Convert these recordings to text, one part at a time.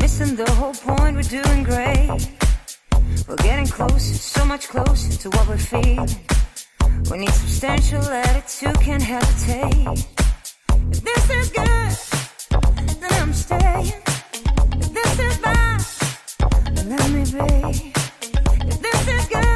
Missing the whole point, we're doing great. We're getting close, so much closer to what we're feeling. We need substantial attitude, can't hesitate. If this is good, then I'm staying. If this is bad, let me be. If this is good.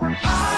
Bye.